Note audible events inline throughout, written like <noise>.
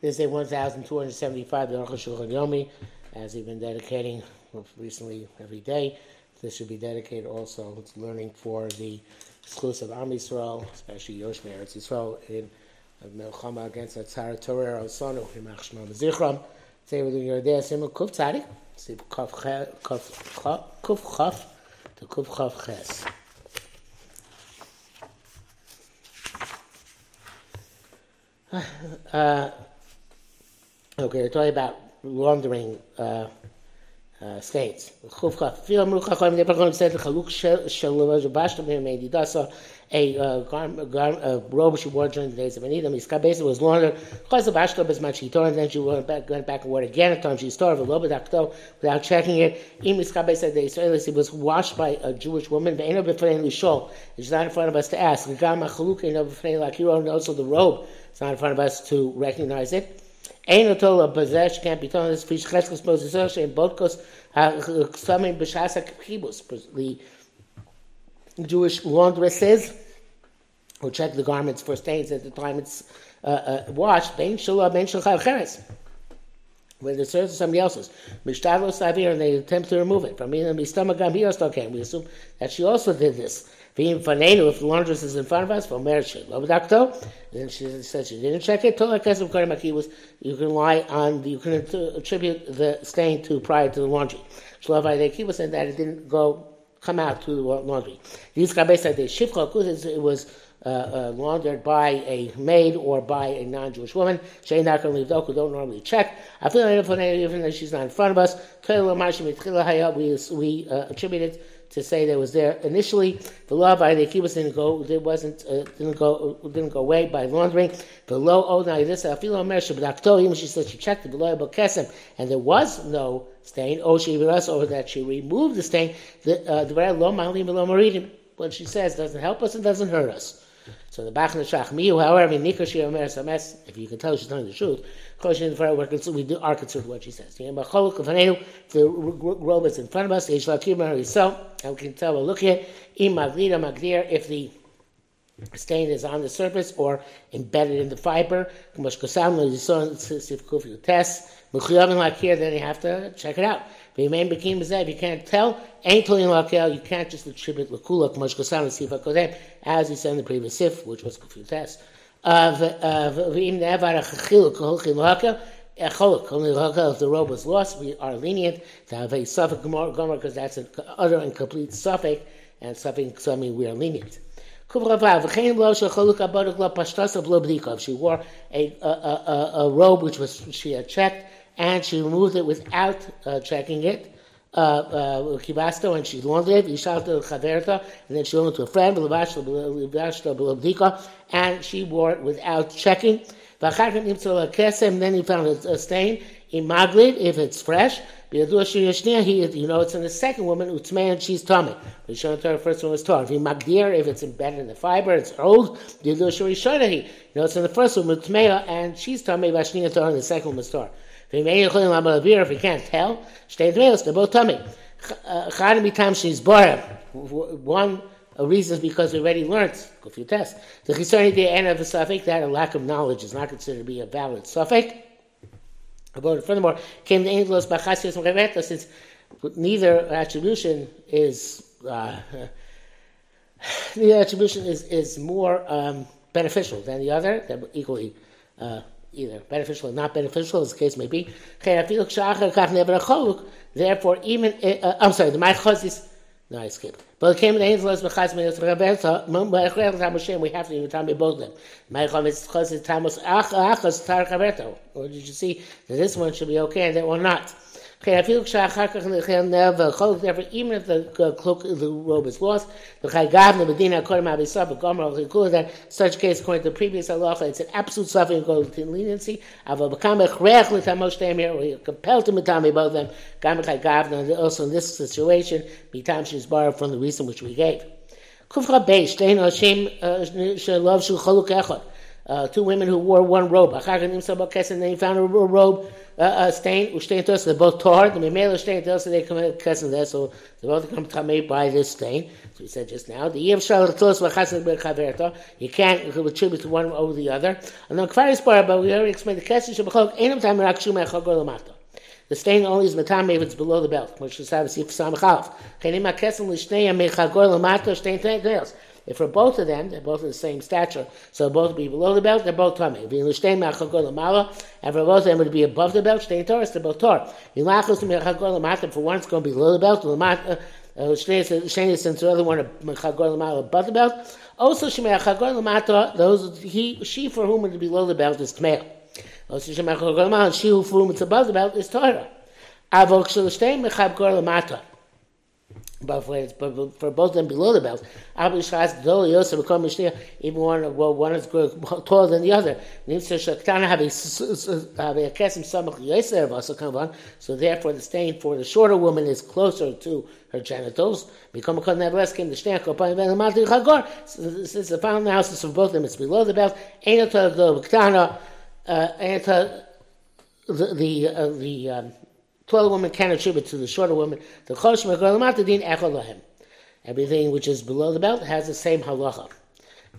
This is 1275, the Aruch Shulchan Yomi, as we've been dedicating recently every day. This should be dedicated also to learning for the exclusive Am Yisrael, especially Yosh Eretz Yisrael, in Melchama against the Tzara Torah Osanu, Himach Shema Zichram. Today we're doing your day, Siman Kuf Tzadik, Kuf Chaf to Kuf Chaf Ches. <sighs> Uh, okay, we're talking about laundering uh, uh, states. A, uh, garm, garm, a robe she wore during the days of Anita. Miska was laundered. Of as much she tore, and then she went back, went back and wore it again. At times she stored a little bit without checking it. In Miska said the Israelis, it was washed by a Jewish woman. Lishol. It's not in front of us to ask. Gam achaluk eno b'fnei lakiro, and also the robe. It's not in front of us to recognize it. Ein otol possess can't be told this fish cheskos moses and bodkos samim b'shasa kibus. The Jewish laundresses who check the garments for stains at the time it's uh, uh, washed. Ben shalom ben cheres. When the serves somebody else's, mishtavlo savir, and they attempt to remove it from me, and stomach gam okay. We assume that she also did this. Being if the laundress is in front of us, for merchant, lovadakto, then she says she didn't check it. Tola kesem karimaki was you can lie on you can attribute the stain to prior to the laundry. Shlavai they keep saying that it didn't go come out to the laundry. These guys said the shifcha it was uh, uh, laundered by a maid or by a non-Jewish woman. Shein not going to leave don't normally check. I feel even though she's not in front of us, we we uh, attribute it to say that was there initially. The law by the kibbutz didn't go, it wasn't, uh, didn't go, didn't go away by laundering. The low oh now this I feel mersha, but October she said she checked the below kesem, and there was no stain. Oh, she us over that she removed the stain. The uh, the low malim below maridim. What she says doesn't help us and doesn't hurt us. So the Bach Shach Miu, however, if you can tell she's telling the truth, we do are concerned with what she says. The robe is in front of us, so, and we can tell by looking at it, if the stain is on the surface or embedded in the fiber, test, then you have to check it out. If you can't tell, you can't just attribute kodem, as he said in the previous sif, which was confused test. Echolok, only if the robe was lost, we are lenient to have a suffix gomer because that's an utter and complete suffix, and suffix something we are lenient. She wore a, a, a, a robe which was she had checked, and she removed it without uh, checking it. Uh, kibasto, uh, and she laundered it, Yishalta Chaverta, and then she it to a friend, and she wore it without checking. Then he found a, stain in Maglid, if it's fresh. You know, it's in the second woman, Utmei, and she's tummy. Her the first one was Torah. If you magdir, if it's embedded in the fiber, it's old. You know, it's in the first one, Utmei, and she's tummy, Vashnia Torah, and the second one was Torah. If you can't tell, they're both tummy. Uh, Born. One reason is because we already learned, for your test. The chisoni the end of the suffix, that a lack of knowledge is not considered to be a valid suffix. Furthermore, came the angels bachasios mecheveta, since neither attribution is uh, <sighs> neither attribution is, is more um, beneficial than the other, they're equally uh, either beneficial or not beneficial, as the case may be. Therefore, even uh, I'm sorry, the ma'achos is I skipped. But it came in the angel as mechaz me as Moshe. We have to even tell me both of them. Ma'achos is chos is tamos ach achos tar chaverto. Or did you see that this one should be okay and that one not? Even if the cloak, the robe is lost, the Gomer, that such case according to the previous halacha, it's an absolute suffering according to leniency. Temir, or you're compelled to mitami both them. Also in this situation, mitam she is borrowed from the reason which we gave. Uh, uh, two women who wore one robe. And then he found a robe uh, uh, Uh, uh, stain, ushtain tos, they're both tar. The memela stain tos, they come kesem there, so they both come tamei by this stain. So we said just now, the yev shal tos v'chasem b'chaverta, you can't attribute to one over the other. And then kfaris bar, but we already explained the kesem shabachok, ain't time rak shumei chagor. The stain only is matam if it's below the belt, which is Shabbos Yif Samachal. Chenim HaKesem L'shnei Mechagor L'mato Shtein Nails. If for both of them, they're both of the same stature, so both be below the belt, they're both tummy. If Mechagor L'mala, and for both of them would be above the belt, Shtein Torah, they're both Torah. Mechagor L'mato, for one it's going to be below the belt, L'mato, uh, uh, Shnei since the other one Mechagor L'mala above the belt. Also, Shemei Chagor those, he, she for whom it below the belt is Tmeil. She who flew it's above the belt is Torah. Avok Shalashtem Mechab Gor Lamata. But for, both of them below the belt, even one well one is <laughs> taller than the other. So therefore, the stain for the shorter woman is closer to her genitals. Become a. Since the final analysis for both of them is below the belt, ain't uh, the the, uh, the um, taller woman can attribute to the shorter woman. The chosh din echolahem. Everything which is below the belt has the same halacha.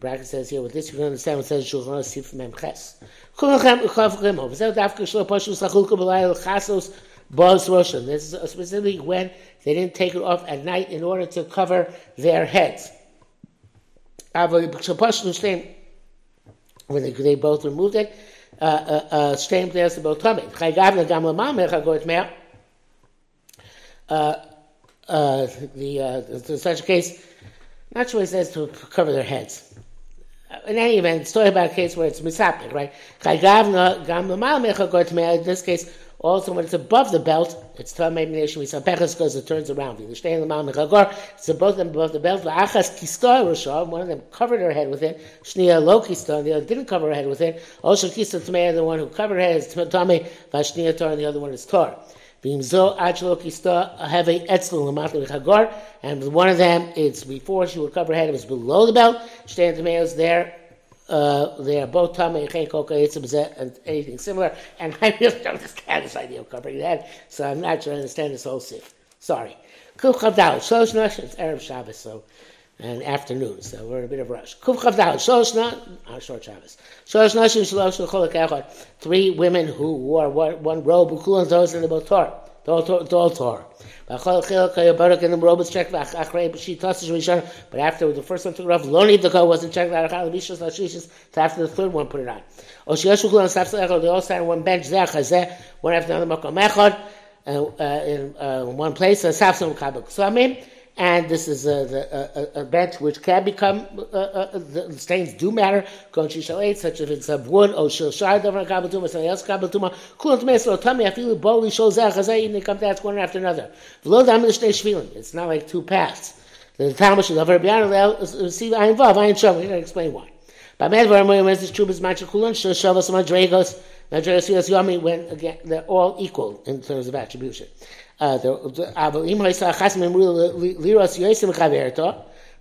Bracket says here, with this you can understand what says Shulchan Sif Mem Ches. Kulachem uchav rimo. V'zeh dafka shlo pashu sachulka b'layel chasos baz roshan. This is specifically when they didn't take it off at night in order to cover their heads. When they, both removed it, me uh uh the uh in such a case not says to cover their heads in any event story about a case where it's misapik right in this case also, when it's above the belt, it's Tamei Nation. Pechas because it turns around. The. So both them above the belt. One of them covered her head with it. Shnia. The other didn't cover her head with it. Also Kistar the one who covered her head is Tamei. Tor, and the other one is Tor. And one of them, it's before she would cover her head, it was below the belt. Tamei is there uh, they are both Koka and anything similar. And <laughs> I really don't understand this idea of covering that, so I'm not sure I understand this whole sif. Sorry. Kuf Chavdal, Shlosh Nosh, it's Erev Shabbos, so, and afternoon, so we're in a bit of a rush. Our short Shabbos. Three women who wore one, robe, Ukulan, those in the Torah. But after the first one took it off, lo need to go wasn't checked out. So after the third one put it on. They all sat on one bench there, one after another, echad, uh, in uh, one place. So I mean, and this is a, a, a, bench which can become uh, uh, the stains do matter. Shishal eight, such as it's of wood or shil shard over kabbatuma, something else kabbatuma. Kulant mesro tami afilu boli shol zeh chazay, they come to that one after another. V'lo dam l'shtei shvilim. It's not like two paths. The Talmud should have biyana see ayin vav ayin shom. We're going to explain why. But medvar moyim this true is matcha kulant shil shavas madregos. Madregos yomi when again they're all equal in terms of attribution. Uh,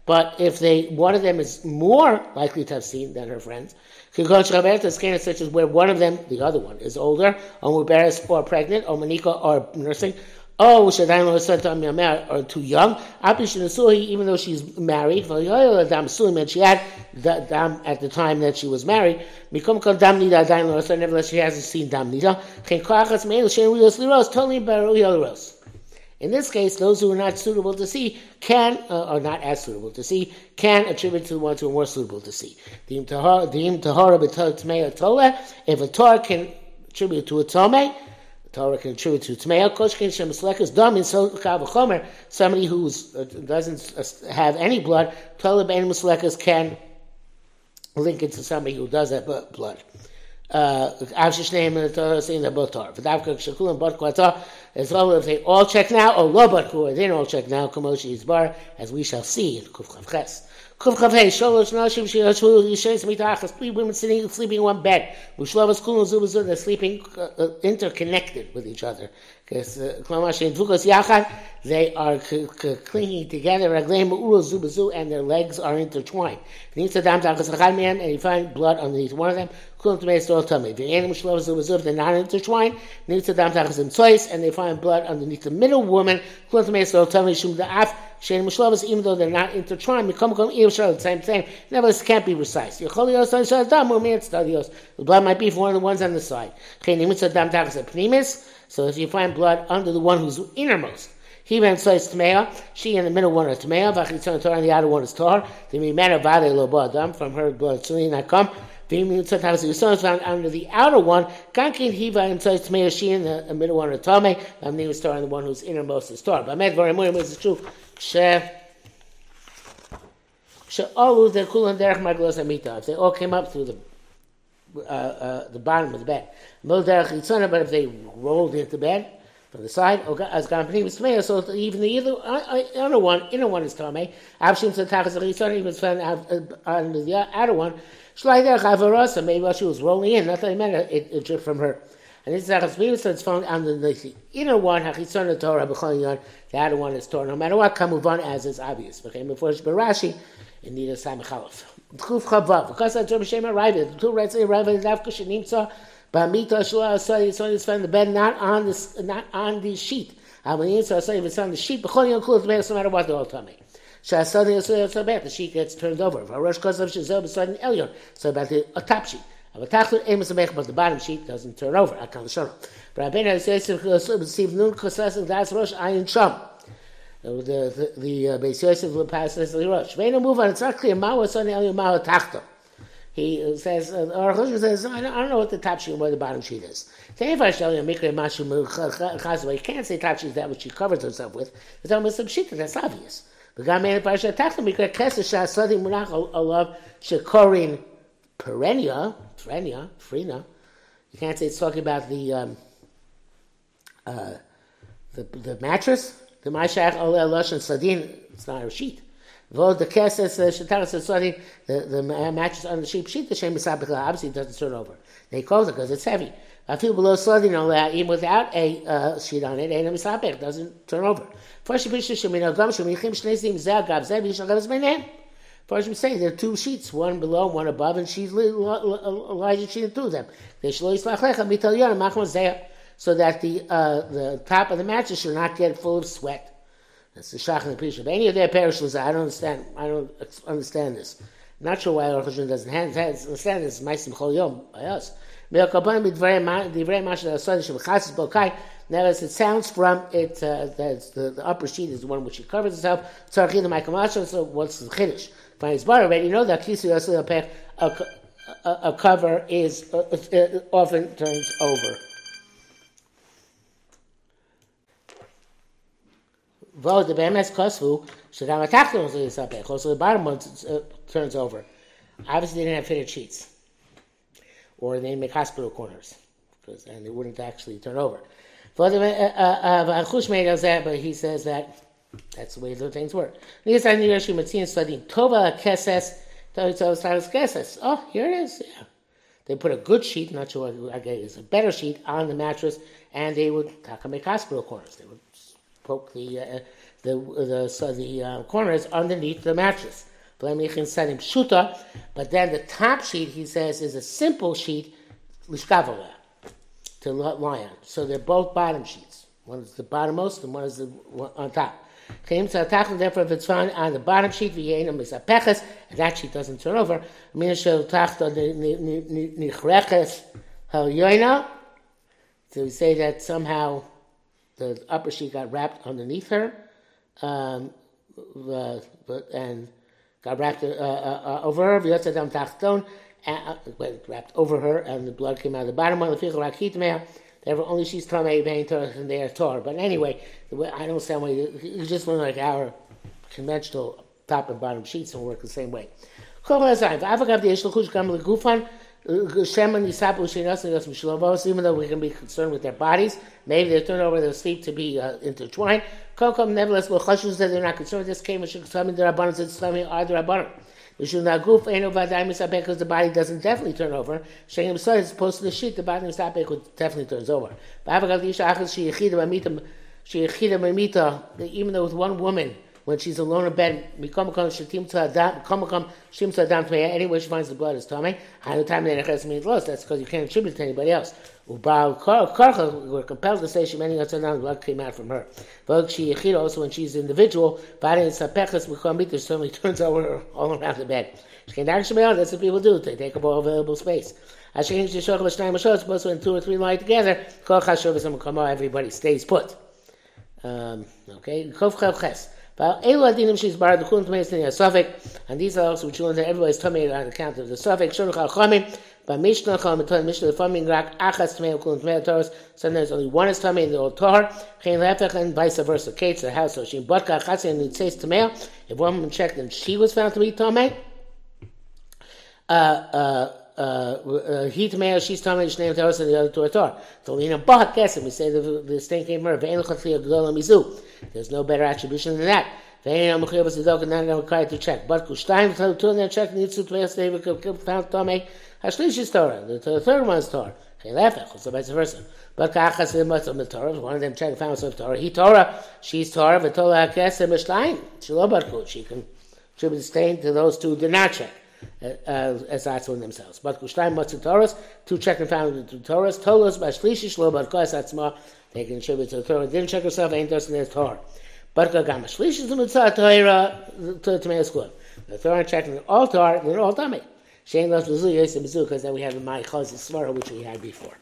but if they one of them is more likely to have seen than her friends, such as where one of them, the other one, is older, or or pregnant, or manika or nursing, Oh, or too young. Even though she's married, she had the dam at the time that she was married. Nevertheless, she hasn't seen dam nida. In this case, those who are not suitable to see can, uh, are not as suitable to see, can attribute to the ones who are more suitable to see. If a Torah can attribute to a Tomei, Torah can attribute to Koshkin somebody who uh, doesn't have any blood, Ben Muslekas can link it to somebody who does have blood. Uh, as well if they all check now, or Lo Kur, they don't all check now, Kamoshi Izbar, as we shall see in Kuf Chaf Ches. Three women sitting, sleeping in one bed. They're sleeping uh, uh, interconnected with each other. Because uh, they are clinging together, and their legs are intertwined. And you find blood underneath one of them. The animal they're not intertwined. And they find blood underneath the middle woman. Even though they're not intertwined, the same thing. Nevertheless, can't be precise. The blood might be from one of the ones on the side. So if you find blood under the one who's innermost, he went says Tmeya, she in the middle one is Tmeya, Vachitzon Torah, and the other one is Tor. The Mimena Vade Lobo Adam, from her blood, Sulina come. Sometimes the son is found under the outer one. Kankin Hiva and says Tmeya, she in the, middle one is Tome. Amni was Tor, and the one who's innermost is Tor. But Med Voremurim is true. She'olu the kulan derech maglos amita. If they all came up through the uh, uh, the bottom of the bed. But if they rolled into the bed from the side, as was. So even the other uh, uh, inner one, inner one is tamei. Avshim tzatachas yitzana. Even found on the outer one. Maybe while she was rolling in, not that I meant it, it dripped from her. And this is Achas so it's found on the inner one, Hachitzona Torah The outer one is Torah. No matter what, Kamuvan as is obvious. Became before Rashi in of Sam Chalaf. Tchuf Chavav. Because I told Shem arrived. The two arrived in Davka Shenimtza. Bamita Shua so it's found the bed not on this not on the sheet. When so if it's on the sheet, B'chol Yon Kul no matter what the whole time. Shasadi Yisrael so bad the sheet gets turned over. Varosh Kosav Shazel B'Sad Elyon. So about the top sheet. But the bottom sheet doesn't turn over. Akal Shana. But I've been as Yosef "Receive nun kosas and das rosh ayin sham." The the uh, Beis Yosef will pass this the rosh. Veinu move on. It's not clear. Ma was on el ma tachto. He says, uh, or Chush says, I don't, I don't know what the top sheet, and what the bottom sheet is. You can't say top sheet is that which she covers herself with. It's almost some sheet that's obvious. But God made a parsha tachto mikra kesed shasadi munach olav shekorin perennia, perennia, frina. You can't say it's talking about the um, uh, the, the mattress. The Mashach Ole Elosh and Sadin, it's not a sheet. Vod the Keses Shataras Sadin, the mattress on the sheep sheet, the Shem Misabich obviously doesn't turn over. They close it because it's heavy. I feel below Sadin even without a uh, sheet on it, and a doesn't turn over. First, Bishop Shemin Agam Shemichim Shnezim Zagav Zeb Yishagav is my name. First, we say there are two sheets, one below, one above, and she's Elijah sheet through them. They shlo yislach lecha mital yonah machmas zeh so that the uh, the top of the mattress should not get full of sweat. That's the shach and the pisha. Any of their parishes, I don't understand. I don't understand this. not sure why Aruch Hashem doesn't understand this. Ma'asim chol yom by us. Nevertheless, it sounds from it uh, that the, the upper sheet is the one which it covers itself. So what's the chiddush? By his bar already, you know that kisu a, a, a cover is uh, uh, often turns over. Well, the BMS Kosvu, Shadam Atachton was Yisapech. Also, the bottom one uh, turns over. Obviously, they didn't have fitted sheets. Or they didn't make hospital corners. Because, and they wouldn't actually turn over. Uh, uh, uh, but he says that that's the way the things work. Oh, here it is. Yeah. They put a good sheet, not sure what I guess, a better sheet on the mattress, and they would make hospital corners. They would poke the uh, the the, so the uh, corners underneath the mattress. But then the top sheet, he says, is a simple sheet, lishkavola, to lie on. So they're both bottom sheets. One is the bottommost and one is the one on top. Therefore, if it's found on the bottom sheet, and that sheet doesn't turn over. So we say that somehow the upper sheet got wrapped underneath her, um, and got wrapped uh, uh, uh over her. Tachton, uh, wrapped over her, and the blood came out of the bottom one. The Therefore, only she's tamei vein and they are tor. But anyway, way, I don't understand why you just learn like our conventional top and bottom sheets don't work the same way. Even though we can be concerned with their bodies, maybe they turn over their sleep to be uh, intertwined. Kokom, nevertheless, well, Chashu said they're not concerned with this. Came and in the Rabbanon, said Slami are the Rabbanon. Mishum naguf ain't vaday misapek because the body doesn't definitely turn over. Shengim Sod is supposed to the sheet, the body misapek definitely turns over. Even though with one woman, when she's alone in bed, anywhere she finds the blood is lost. That's because you can't attribute it to anybody else. We're compelled to say she many blood came out from her. She also when she's individual, body certainly <laughs> turns over all around the bed. That's what people do. They take up all available space. Supposed when two or three lie together, everybody stays put. Um, okay, and these are also which learn that everybody's tummy on account of the suffix. But Mishnah Chol Mitzvah Mishnah Farming Rak Achas Tmei Kulun Tmei Torah. Sometimes only one is tummy in the old Torah. Chain Lefech and vice versa. Kate's the house. So she Botka Achas and it says Tmei. If one woman checked and she was found to be Tomei, uh, uh, uh, he to she's Tomei, she named Torah, and the other Torah Torah. So in a Bahat Kesem, we say the, the stain came from her, Ve'en L'chotli Agdol Mizu. There's no better attribution than that. Ve'en HaMuchiyah V'Zidok, and not required to check. But Kushtayim, two and check, needs to Tmei, Steve, found Tomei. Hashlish is Torah. The, third one is Torah. Chelefech, so vice versa. But kachas the Torah. One of them check found some Torah. He Torah. She's Torah. V'tola hakesem mishlaim. Shelo barkut. She can attribute stain to those two did not check. Uh, as that's one themselves. But kushtaim matzah Torahs, two check and found the Torahs. Tolos by shlishi shlo barkut atzma. They can attribute to the Torah. Didn't check herself. Ain't doesn't their Torah. But gam shlishi is the mitzvah Torah to to make good. The Torah checking all Torah. They're all dummy. Shane loves Mizu, Yosef Mizu, because then we have the My Chaz Svara, which we had before.